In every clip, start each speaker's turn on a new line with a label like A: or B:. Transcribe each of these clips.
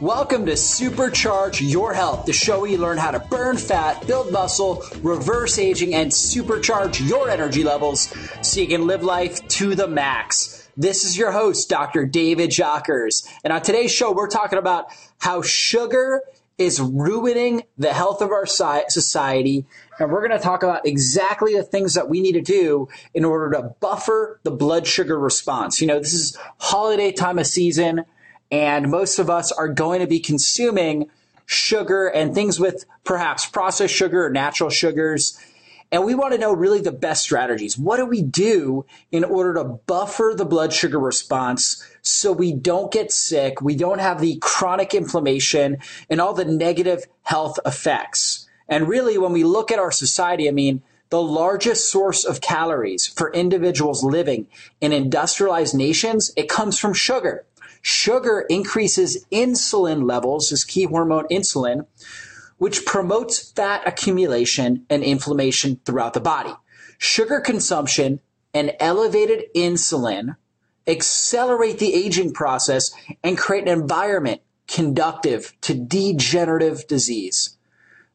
A: Welcome to Supercharge Your Health, the show where you learn how to burn fat, build muscle, reverse aging, and supercharge your energy levels so you can live life to the max. This is your host, Dr. David Jockers. And on today's show, we're talking about how sugar is ruining the health of our society. And we're going to talk about exactly the things that we need to do in order to buffer the blood sugar response. You know, this is holiday time of season and most of us are going to be consuming sugar and things with perhaps processed sugar or natural sugars. And we want to know really the best strategies. What do we do in order to buffer the blood sugar response so we don't get sick, we don't have the chronic inflammation and all the negative health effects? And really, when we look at our society, I mean, the largest source of calories for individuals living in industrialized nations, it comes from sugar. Sugar increases insulin levels, this key hormone insulin, which promotes fat accumulation and inflammation throughout the body. Sugar consumption and elevated insulin accelerate the aging process and create an environment conductive to degenerative disease.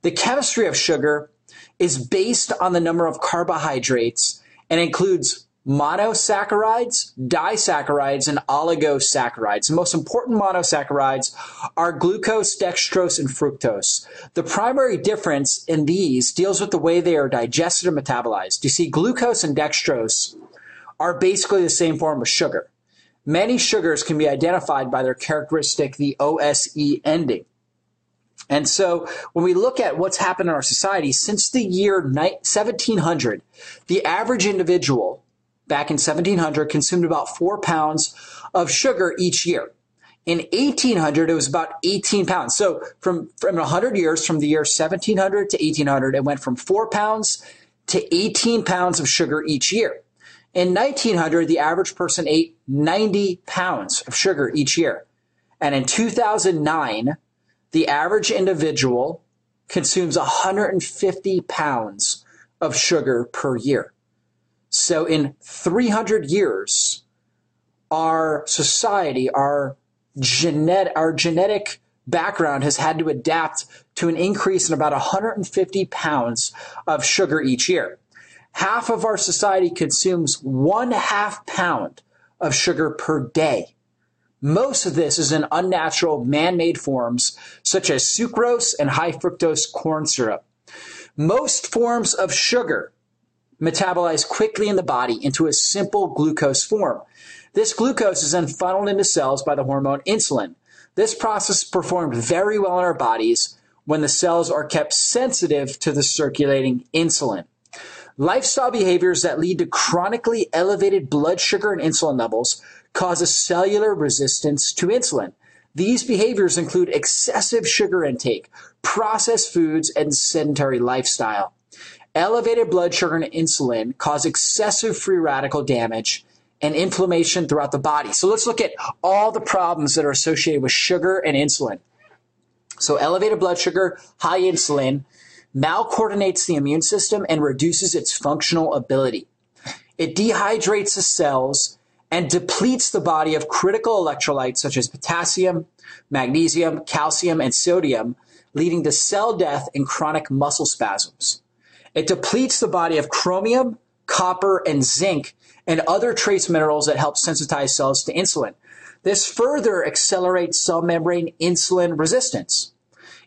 A: The chemistry of sugar is based on the number of carbohydrates and includes monosaccharides, disaccharides, and oligosaccharides. The most important monosaccharides are glucose, dextrose, and fructose. The primary difference in these deals with the way they are digested and metabolized. You see, glucose and dextrose are basically the same form of sugar. Many sugars can be identified by their characteristic, the OSE ending. And so when we look at what's happened in our society since the year 1700, the average individual back in 1700 consumed about four pounds of sugar each year. In 1800, it was about 18 pounds. So from, from 100 years, from the year 1700 to 1800, it went from four pounds to 18 pounds of sugar each year. In 1900, the average person ate 90 pounds of sugar each year. And in 2009, the average individual consumes 150 pounds of sugar per year. So in 300 years, our society, our genet, our genetic background has had to adapt to an increase in about 150 pounds of sugar each year. Half of our society consumes one half pound of sugar per day. Most of this is in unnatural man-made forms such as sucrose and high fructose corn syrup. Most forms of sugar metabolize quickly in the body into a simple glucose form. This glucose is then funneled into cells by the hormone insulin. This process performed very well in our bodies when the cells are kept sensitive to the circulating insulin. Lifestyle behaviors that lead to chronically elevated blood sugar and insulin levels cause a cellular resistance to insulin. These behaviors include excessive sugar intake, processed foods, and sedentary lifestyle. Elevated blood sugar and insulin cause excessive free radical damage and inflammation throughout the body. So let's look at all the problems that are associated with sugar and insulin. So elevated blood sugar, high insulin, malcoordinates the immune system and reduces its functional ability. It dehydrates the cells and depletes the body of critical electrolytes such as potassium, magnesium, calcium, and sodium, leading to cell death and chronic muscle spasms. It depletes the body of chromium, copper, and zinc and other trace minerals that help sensitize cells to insulin. This further accelerates cell membrane insulin resistance.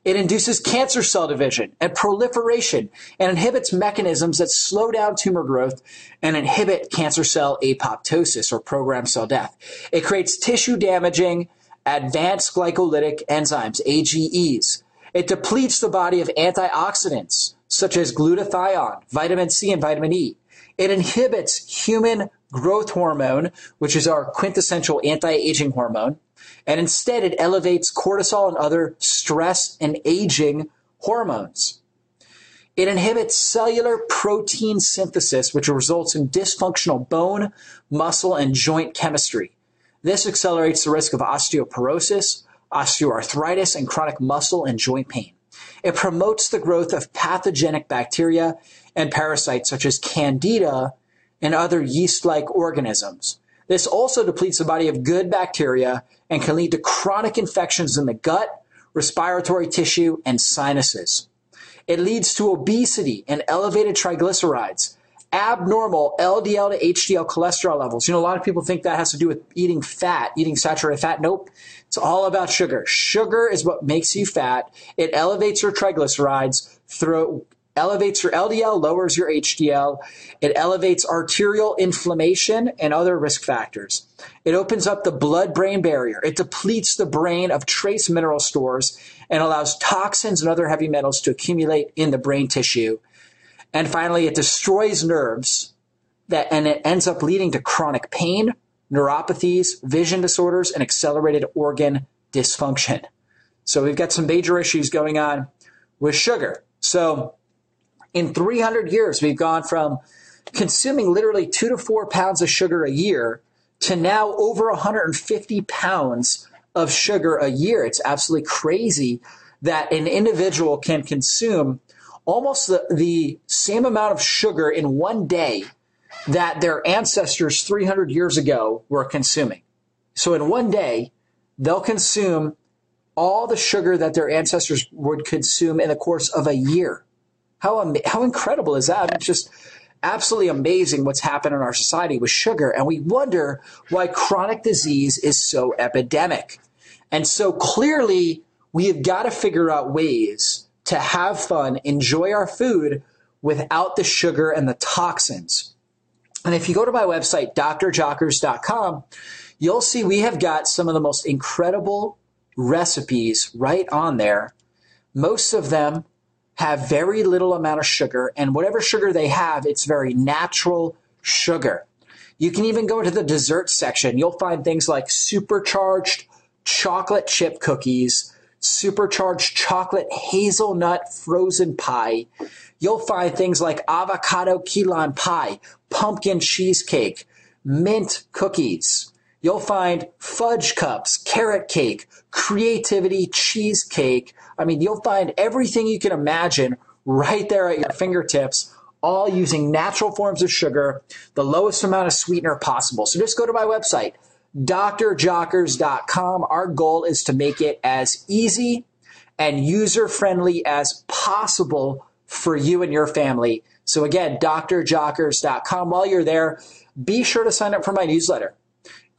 A: It induces cancer cell division and proliferation and inhibits mechanisms that slow down tumor growth and inhibit cancer cell apoptosis or programmed cell death. It creates tissue damaging advanced glycolytic enzymes, AGEs. It depletes the body of antioxidants such as glutathione, vitamin C, and vitamin E. It inhibits human growth hormone, which is our quintessential anti-aging hormone, and instead it elevates cortisol and other stress and aging hormones. It inhibits cellular protein synthesis, which results in dysfunctional bone, muscle, and joint chemistry. This accelerates the risk of osteoporosis, osteoarthritis, and chronic muscle and joint pain. It promotes the growth of pathogenic bacteria and parasites such as Candida and other yeast like organisms. This also depletes the body of good bacteria and can lead to chronic infections in the gut, respiratory tissue, and sinuses. It leads to obesity and elevated triglycerides, abnormal LDL to HDL cholesterol levels. You know, a lot of people think that has to do with eating fat, eating saturated fat. Nope. It's all about sugar. Sugar is what makes you fat. It elevates your triglycerides, through, elevates your LDL, lowers your HDL. It elevates arterial inflammation and other risk factors. It opens up the blood brain barrier. It depletes the brain of trace mineral stores and allows toxins and other heavy metals to accumulate in the brain tissue. And finally, it destroys nerves that, and it ends up leading to chronic pain, neuropathies, vision disorders, and accelerated organ dysfunction. So we've got some major issues going on with sugar. So in 300 years, we've gone from consuming literally two to four pounds of sugar a year to now over 150 pounds of sugar a year. It's absolutely crazy that an individual can consume almost the, the same amount of sugar in one day that their ancestors 300 years ago were consuming. So in one day, they'll consume all the sugar that their ancestors would consume in the course of a year. How, how incredible is that? It's just absolutely amazing what's happened in our society with sugar. And we wonder why chronic disease is so epidemic. And so clearly, we have got to figure out ways to have fun, enjoy our food without the sugar and the toxins. And if you go to my website, drjockers.com, you'll see we have got some of the most incredible recipes right on there. Most of them have very little amount of sugar, and whatever sugar they have, it's very natural sugar. You can even go to the dessert section. You'll find things like supercharged chocolate chip cookies, supercharged chocolate hazelnut frozen pie. You'll find things like avocado key lime pie, pumpkin cheesecake, mint cookies. You'll find fudge cups, carrot cake, creativity cheesecake. I mean, you'll find everything you can imagine right there at your fingertips, all using natural forms of sugar, the lowest amount of sweetener possible. So just go to my website, drjockers.com. Our goal is to make it as easy and user friendly as possible for you and your family. So again, drjockers.com. While you're there, be sure to sign up for my newsletter.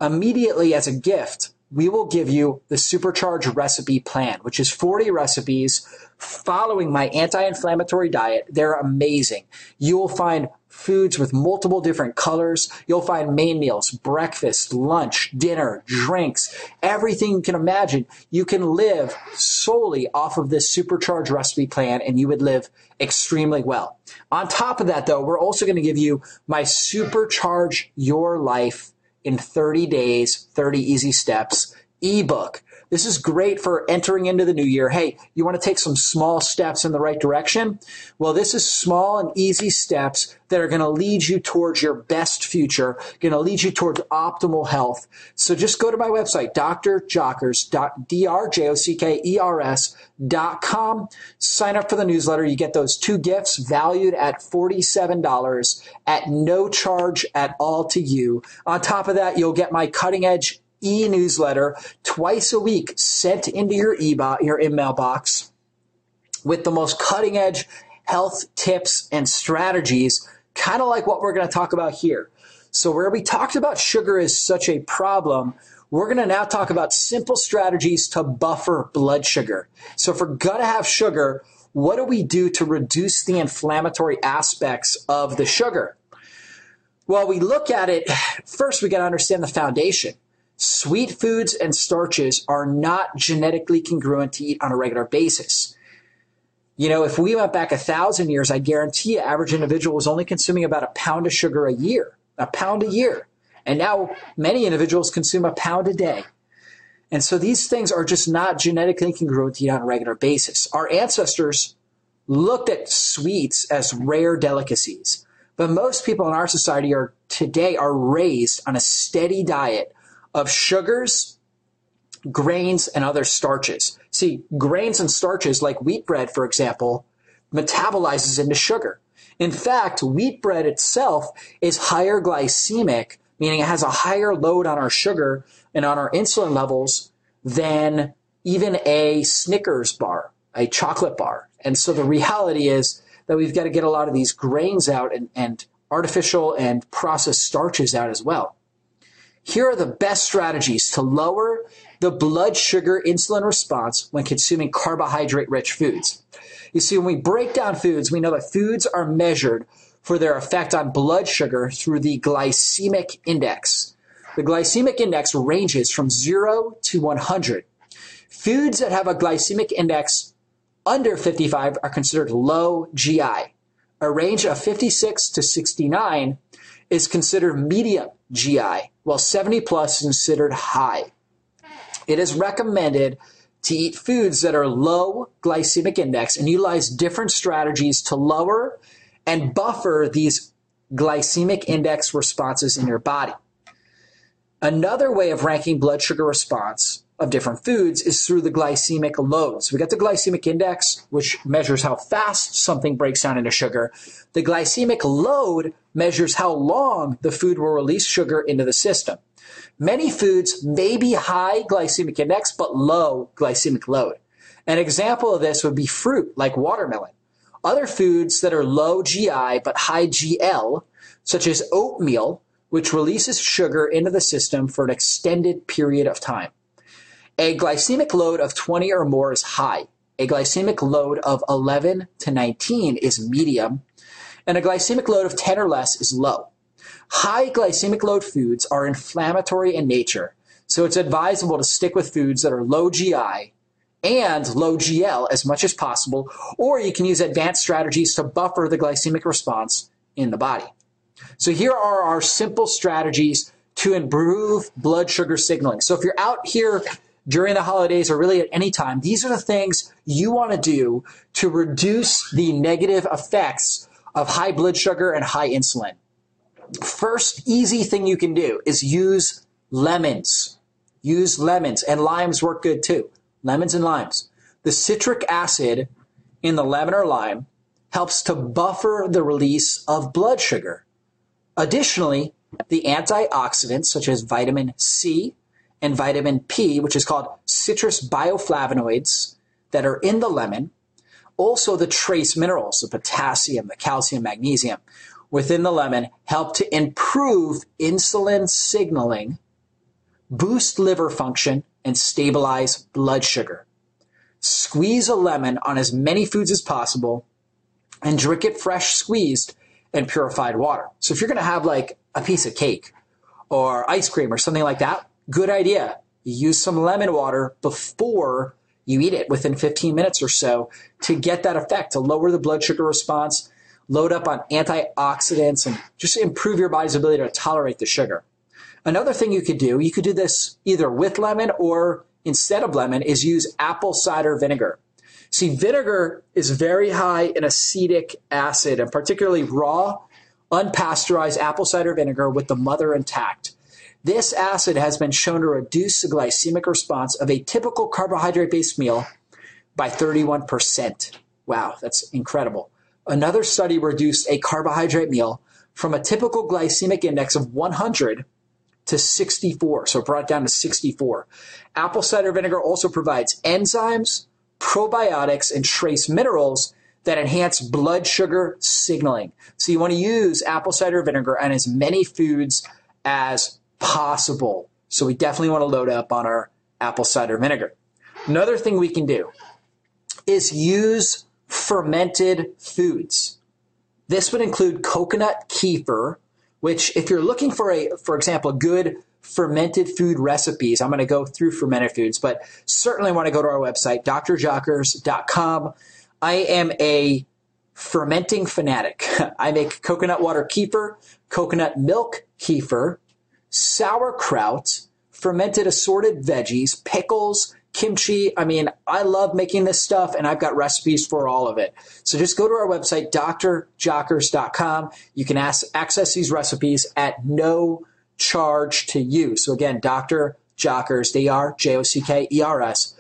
A: Immediately as a gift, we will give you the supercharged recipe plan, which is 40 recipes following my anti-inflammatory diet. They're amazing. You will find foods with multiple different colors. You'll find main meals, breakfast, lunch, dinner, drinks, everything you can imagine. You can live solely off of this supercharged recipe plan and you would live extremely well. On top of that though, we're also going to give you my supercharge your life in 30 days, 30 easy steps ebook this is great for entering into the new year. Hey, you want to take some small steps in the right direction? Well, this is small and easy steps that are going to lead you towards your best future, going to lead you towards optimal health. So just go to my website, drjockers.com, sign up for the newsletter. You get those two gifts valued at $47 at no charge at all to you. On top of that, you'll get my cutting edge e-newsletter twice a week sent into your email, your email box with the most cutting edge health tips and strategies, kind of like what we're going to talk about here. So where we talked about sugar is such a problem, we're going to now talk about simple strategies to buffer blood sugar. So if we're going to have sugar, what do we do to reduce the inflammatory aspects of the sugar? Well, we look at it, first we got to understand the foundation. Sweet foods and starches are not genetically congruent to eat on a regular basis. You know, if we went back a thousand years, I guarantee you, average individual was only consuming about a pound of sugar a year, a pound a year. And now many individuals consume a pound a day. And so these things are just not genetically congruent to eat on a regular basis. Our ancestors looked at sweets as rare delicacies. But most people in our society are today are raised on a steady diet of sugars, grains, and other starches. See, grains and starches like wheat bread, for example, metabolizes into sugar. In fact, wheat bread itself is higher glycemic, meaning it has a higher load on our sugar and on our insulin levels than even a Snickers bar, a chocolate bar. And so the reality is that we've got to get a lot of these grains out and, and artificial and processed starches out as well. Here are the best strategies to lower the blood sugar insulin response when consuming carbohydrate rich foods. You see, when we break down foods, we know that foods are measured for their effect on blood sugar through the glycemic index. The glycemic index ranges from 0 to 100. Foods that have a glycemic index under 55 are considered low GI. A range of 56 to 69 is considered medium GI, while 70 plus is considered high. It is recommended to eat foods that are low glycemic index and utilize different strategies to lower and buffer these glycemic index responses in your body. Another way of ranking blood sugar response of different foods is through the glycemic load. So we got the glycemic index, which measures how fast something breaks down into sugar. The glycemic load measures how long the food will release sugar into the system. Many foods may be high glycemic index, but low glycemic load. An example of this would be fruit, like watermelon. Other foods that are low GI but high GL, such as oatmeal, which releases sugar into the system for an extended period of time. A glycemic load of 20 or more is high. A glycemic load of 11 to 19 is medium. And a glycemic load of 10 or less is low. High glycemic load foods are inflammatory in nature, so it's advisable to stick with foods that are low GI and low GL as much as possible, or you can use advanced strategies to buffer the glycemic response in the body. So here are our simple strategies to improve blood sugar signaling. So if you're out here during the holidays or really at any time, these are the things you want to do to reduce the negative effects of high blood sugar and high insulin first easy thing you can do is use lemons. Use lemons and limes work good too. Lemons and limes. The citric acid in the lemon or lime helps to buffer the release of blood sugar. Additionally, the antioxidants such as vitamin C and vitamin P, which is called citrus bioflavonoids that are in the lemon, also the trace minerals, the potassium, the calcium, magnesium, within the lemon help to improve insulin signaling, boost liver function, and stabilize blood sugar. Squeeze a lemon on as many foods as possible and drink it fresh squeezed and purified water. So if you're going to have like a piece of cake or ice cream or something like that, good idea. Use some lemon water before you eat it within 15 minutes or so to get that effect, to lower the blood sugar response load up on antioxidants, and just improve your body's ability to tolerate the sugar. Another thing you could do, you could do this either with lemon or instead of lemon, is use apple cider vinegar. See, vinegar is very high in acetic acid, and particularly raw, unpasteurized apple cider vinegar with the mother intact. This acid has been shown to reduce the glycemic response of a typical carbohydrate based meal by 31%. Wow, that's incredible. Another study reduced a carbohydrate meal from a typical glycemic index of 100 to 64, so brought down to 64. Apple cider vinegar also provides enzymes, probiotics, and trace minerals that enhance blood sugar signaling. So you want to use apple cider vinegar on as many foods as possible. So we definitely want to load up on our apple cider vinegar. Another thing we can do is use fermented foods. This would include coconut kefir, which if you're looking for a, for example, good fermented food recipes, I'm going to go through fermented foods, but certainly want to go to our website, drjockers.com. I am a fermenting fanatic. I make coconut water kefir, coconut milk kefir, sauerkraut, fermented assorted veggies, pickles, kimchi. I mean, I love making this stuff and I've got recipes for all of it. So just go to our website, drjockers.com. You can ask, access these recipes at no charge to you. So again, Dr. Jockers, D-R-J-O-C-K-E-R-S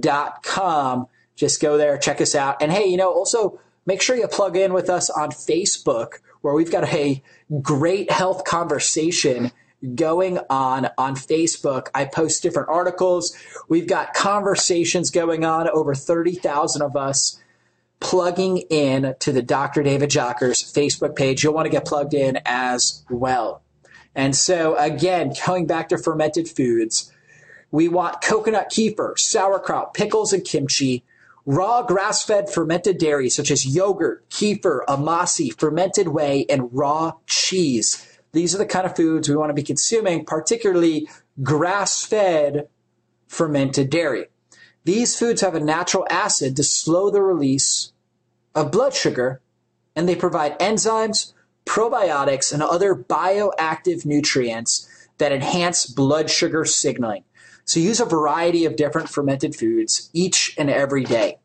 A: dot com. Just go there, check us out. And hey, you know, also make sure you plug in with us on Facebook, where we've got a great health conversation going on on Facebook. I post different articles. We've got conversations going on, over 30,000 of us plugging in to the Dr. David Jockers Facebook page. You'll want to get plugged in as well. And so, again, going back to fermented foods, we want coconut kefir, sauerkraut, pickles, and kimchi, raw grass fed fermented dairy such as yogurt, kefir, amasi, fermented whey, and raw cheese. These are the kind of foods we want to be consuming, particularly grass fed fermented dairy. These foods have a natural acid to slow the release of blood sugar, and they provide enzymes, probiotics, and other bioactive nutrients that enhance blood sugar signaling. So use a variety of different fermented foods each and every day.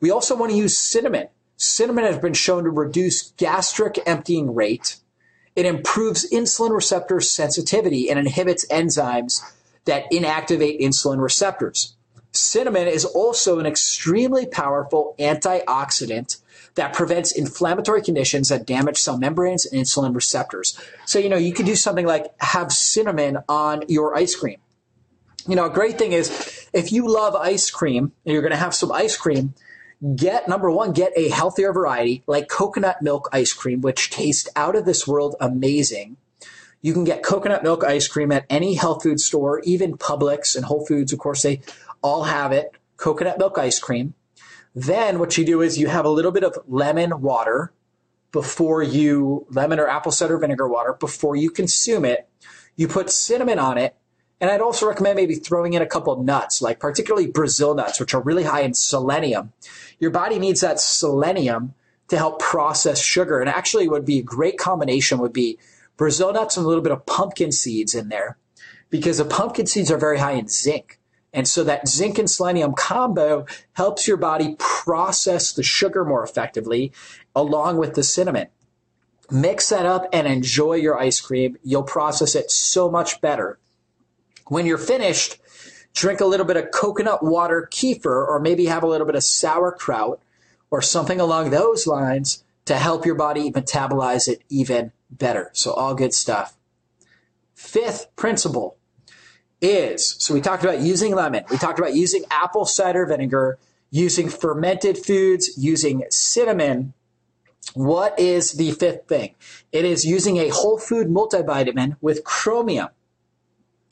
A: We also want to use cinnamon. Cinnamon has been shown to reduce gastric emptying rate. It improves insulin receptor sensitivity and inhibits enzymes that inactivate insulin receptors. Cinnamon is also an extremely powerful antioxidant that prevents inflammatory conditions that damage cell membranes and insulin receptors. So, you know, you could do something like have cinnamon on your ice cream. You know, a great thing is if you love ice cream and you're going to have some ice cream, get number one, get a healthier variety like coconut milk ice cream, which tastes out of this world amazing. You can get coconut milk ice cream at any health food store, even Publix and Whole Foods. Of course, they all have it. Coconut milk ice cream. Then what you do is you have a little bit of lemon water before you, lemon or apple cider vinegar water, before you consume it. You put cinnamon on it. And I'd also recommend maybe throwing in a couple nuts, like particularly Brazil nuts, which are really high in selenium. Your body needs that selenium to help process sugar. And actually what would be a great combination would be Brazil nuts and a little bit of pumpkin seeds in there because the pumpkin seeds are very high in zinc. And so that zinc and selenium combo helps your body process the sugar more effectively along with the cinnamon. Mix that up and enjoy your ice cream. You'll process it so much better. When you're finished, drink a little bit of coconut water kefir or maybe have a little bit of sauerkraut or something along those lines to help your body metabolize it even better. So all good stuff. Fifth principle is so we talked about using lemon, we talked about using apple cider vinegar, using fermented foods, using cinnamon. What is the fifth thing? It is using a whole food multivitamin with chromium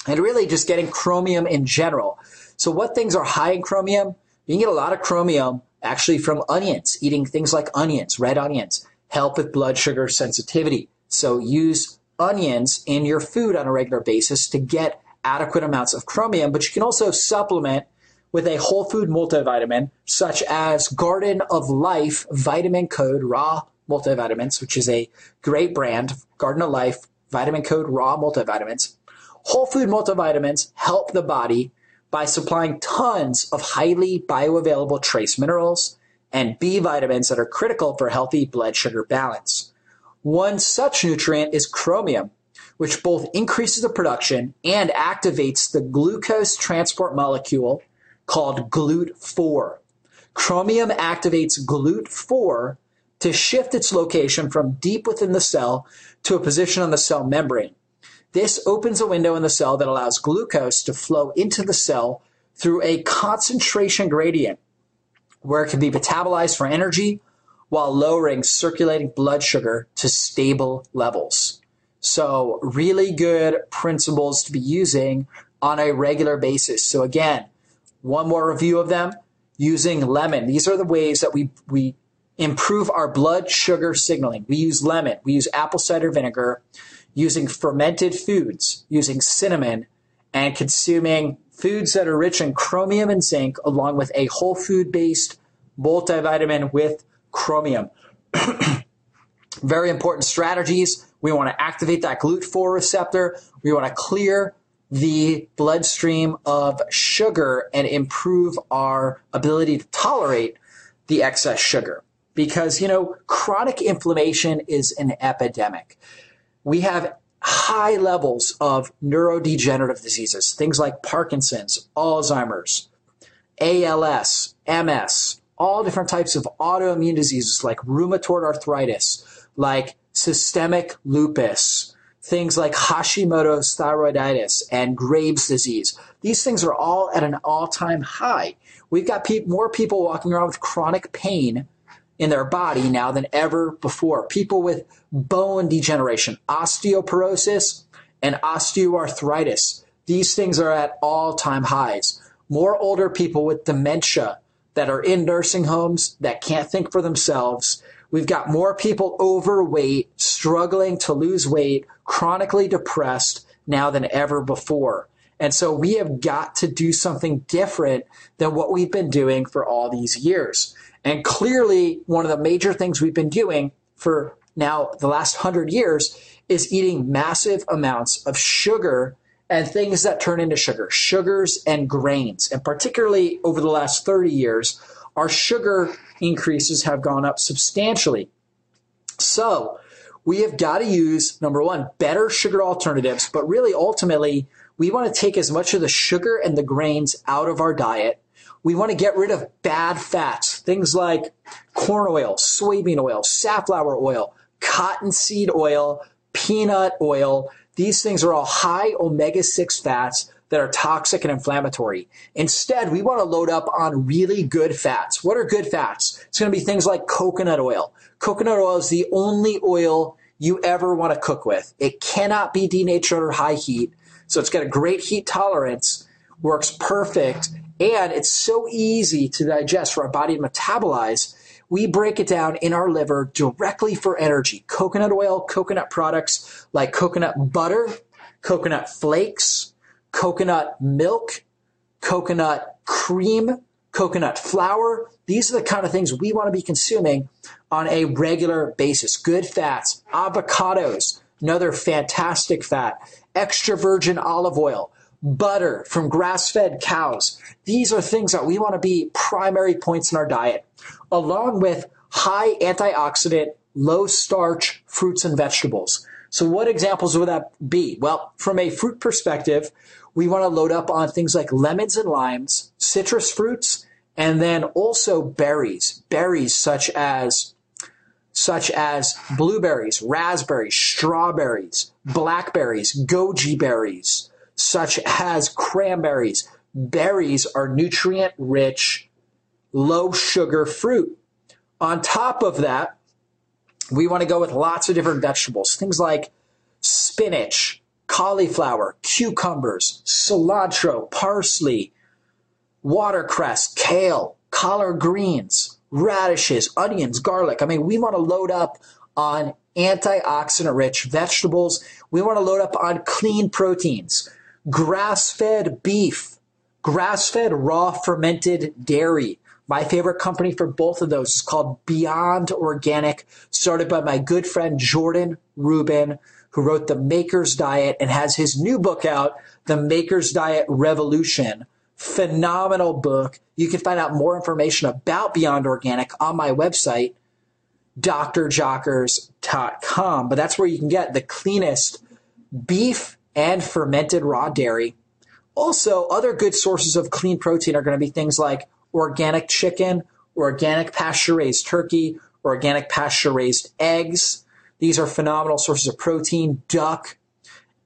A: and really just getting chromium in general. So, what things are high in chromium? You can get a lot of chromium actually from onions, eating things like onions, red onions, help with blood sugar sensitivity. So, use onions in your food on a regular basis to get adequate amounts of chromium, but you can also supplement with a whole food multivitamin such as Garden of Life Vitamin Code Raw Multivitamins, which is a great brand, Garden of Life Vitamin Code Raw Multivitamins. Whole food multivitamins help the body by supplying tons of highly bioavailable trace minerals and B vitamins that are critical for healthy blood sugar balance. One such nutrient is chromium, which both increases the production and activates the glucose transport molecule called GLUT4. Chromium activates GLUT4 to shift its location from deep within the cell to a position on the cell membrane. This opens a window in the cell that allows glucose to flow into the cell through a concentration gradient where it can be metabolized for energy while lowering circulating blood sugar to stable levels. So, really good principles to be using on a regular basis. So, again, one more review of them using lemon. These are the ways that we, we improve our blood sugar signaling. We use lemon, we use apple cider vinegar, using fermented foods, using cinnamon, and consuming foods that are rich in chromium and zinc, along with a whole food based multivitamin with chromium. Very important strategies we want to activate that GLUT4 receptor. We want to clear the bloodstream of sugar and improve our ability to tolerate the excess sugar. Because, you know, chronic inflammation is an epidemic. We have high levels of neurodegenerative diseases, things like Parkinson's, Alzheimer's, ALS, MS, all different types of autoimmune diseases like rheumatoid arthritis, like systemic lupus, things like Hashimoto's thyroiditis and Graves' disease. These things are all at an all time high. We've got pe- more people walking around with chronic pain in their body now than ever before. People with bone degeneration, osteoporosis, and osteoarthritis. These things are at all time highs. More older people with dementia that are in nursing homes that can't think for themselves. We've got more people overweight, struggling to lose weight, chronically depressed now than ever before. And so we have got to do something different than what we've been doing for all these years. And clearly, one of the major things we've been doing for now the last hundred years is eating massive amounts of sugar and things that turn into sugar, sugars and grains. And particularly over the last 30 years, our sugar increases have gone up substantially. So we have got to use, number one, better sugar alternatives, but really ultimately, we want to take as much of the sugar and the grains out of our diet we want to get rid of bad fats, things like corn oil, soybean oil, safflower oil, cottonseed oil, peanut oil. These things are all high omega 6 fats that are toxic and inflammatory. Instead, we want to load up on really good fats. What are good fats? It's going to be things like coconut oil. Coconut oil is the only oil you ever want to cook with. It cannot be denatured or high heat. So it's got a great heat tolerance, works perfect, and it's so easy to digest for our body to metabolize. We break it down in our liver directly for energy. Coconut oil, coconut products like coconut butter, coconut flakes, coconut milk, coconut cream, coconut flour. These are the kind of things we want to be consuming on a regular basis. Good fats, avocados, another fantastic fat, extra virgin olive oil, butter from grass fed cows. These are things that we want to be primary points in our diet, along with high antioxidant, low starch fruits and vegetables. So, what examples would that be? Well, from a fruit perspective, we want to load up on things like lemons and limes, citrus fruits, and then also berries. Berries such as such as blueberries, raspberries, strawberries, blackberries, goji berries, such as cranberries. Berries are nutrient rich, low sugar fruit. On top of that, we want to go with lots of different vegetables, things like spinach, cauliflower, cucumbers, cilantro, parsley, watercress, kale, collard greens, radishes, onions, garlic. I mean, we want to load up on antioxidant rich vegetables. We want to load up on clean proteins grass fed beef, grass fed raw fermented dairy. My favorite company for both of those is called Beyond Organic, started by my good friend Jordan Rubin, who wrote The Maker's Diet and has his new book out, The Maker's Diet Revolution. Phenomenal book. You can find out more information about Beyond Organic on my website, drjockers.com. But that's where you can get the cleanest beef and fermented raw dairy. Also, other good sources of clean protein are going to be things like organic chicken, organic pasture raised turkey, organic pasture raised eggs. These are phenomenal sources of protein. Duck,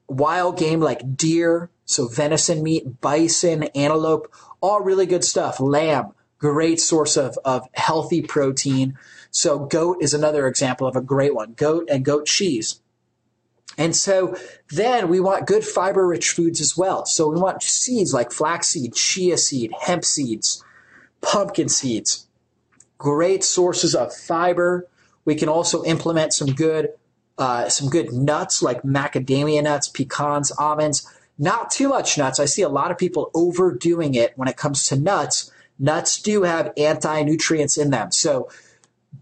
A: wild game like deer, so venison meat, bison, antelope, all really good stuff. Lamb, great source of, of healthy protein. So goat is another example of a great one. Goat and goat cheese. And so then we want good fiber rich foods as well. So we want seeds like flaxseed, chia seed, hemp seeds, pumpkin seeds. Great sources of fiber. We can also implement some good uh, some good nuts like macadamia nuts, pecans, almonds. Not too much nuts. I see a lot of people overdoing it when it comes to nuts. Nuts do have anti nutrients in them. So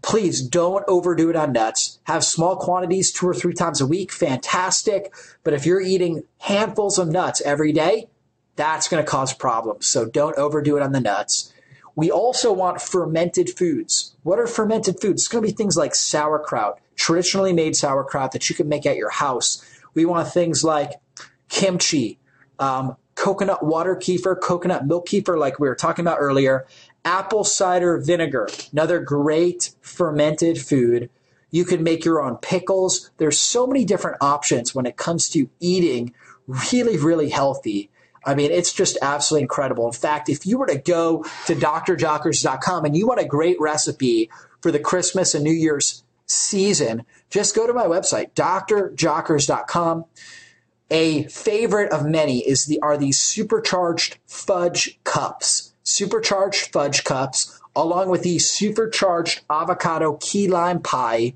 A: please don't overdo it on nuts. Have small quantities two or three times a week, fantastic. But if you're eating handfuls of nuts every day, that's going to cause problems. So don't overdo it on the nuts. We also want fermented foods. What are fermented foods? It's going to be things like sauerkraut, traditionally made sauerkraut that you can make at your house. We want things like kimchi, um, coconut water kefir, coconut milk kefir, like we were talking about earlier, apple cider vinegar, another great fermented food. You can make your own pickles. There's so many different options when it comes to eating really, really healthy. I mean, it's just absolutely incredible. In fact, if you were to go to drjockers.com and you want a great recipe for the Christmas and New Year's season, just go to my website, drjockers.com. A favorite of many is the are these supercharged fudge cups. Supercharged fudge cups, along with the supercharged avocado key lime pie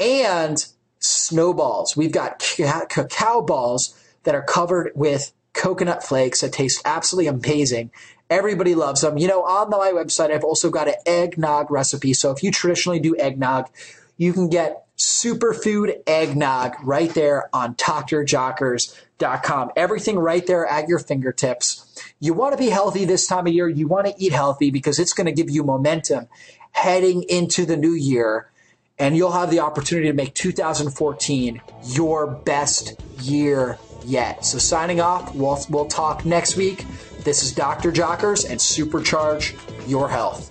A: and snowballs. We've got cacao balls that are covered with coconut flakes that taste absolutely amazing. Everybody loves them. You know, on my website, I've also got an eggnog recipe. So if you traditionally do eggnog, you can get superfood eggnog right there on drjockers.com. Everything right there at your fingertips. You want to be healthy this time of year. You want to eat healthy because it's going to give you momentum heading into the new year. And you'll have the opportunity to make 2014 your best year yet. So signing off, we'll, we'll talk next week. This is Dr. Jockers and Supercharge Your Health.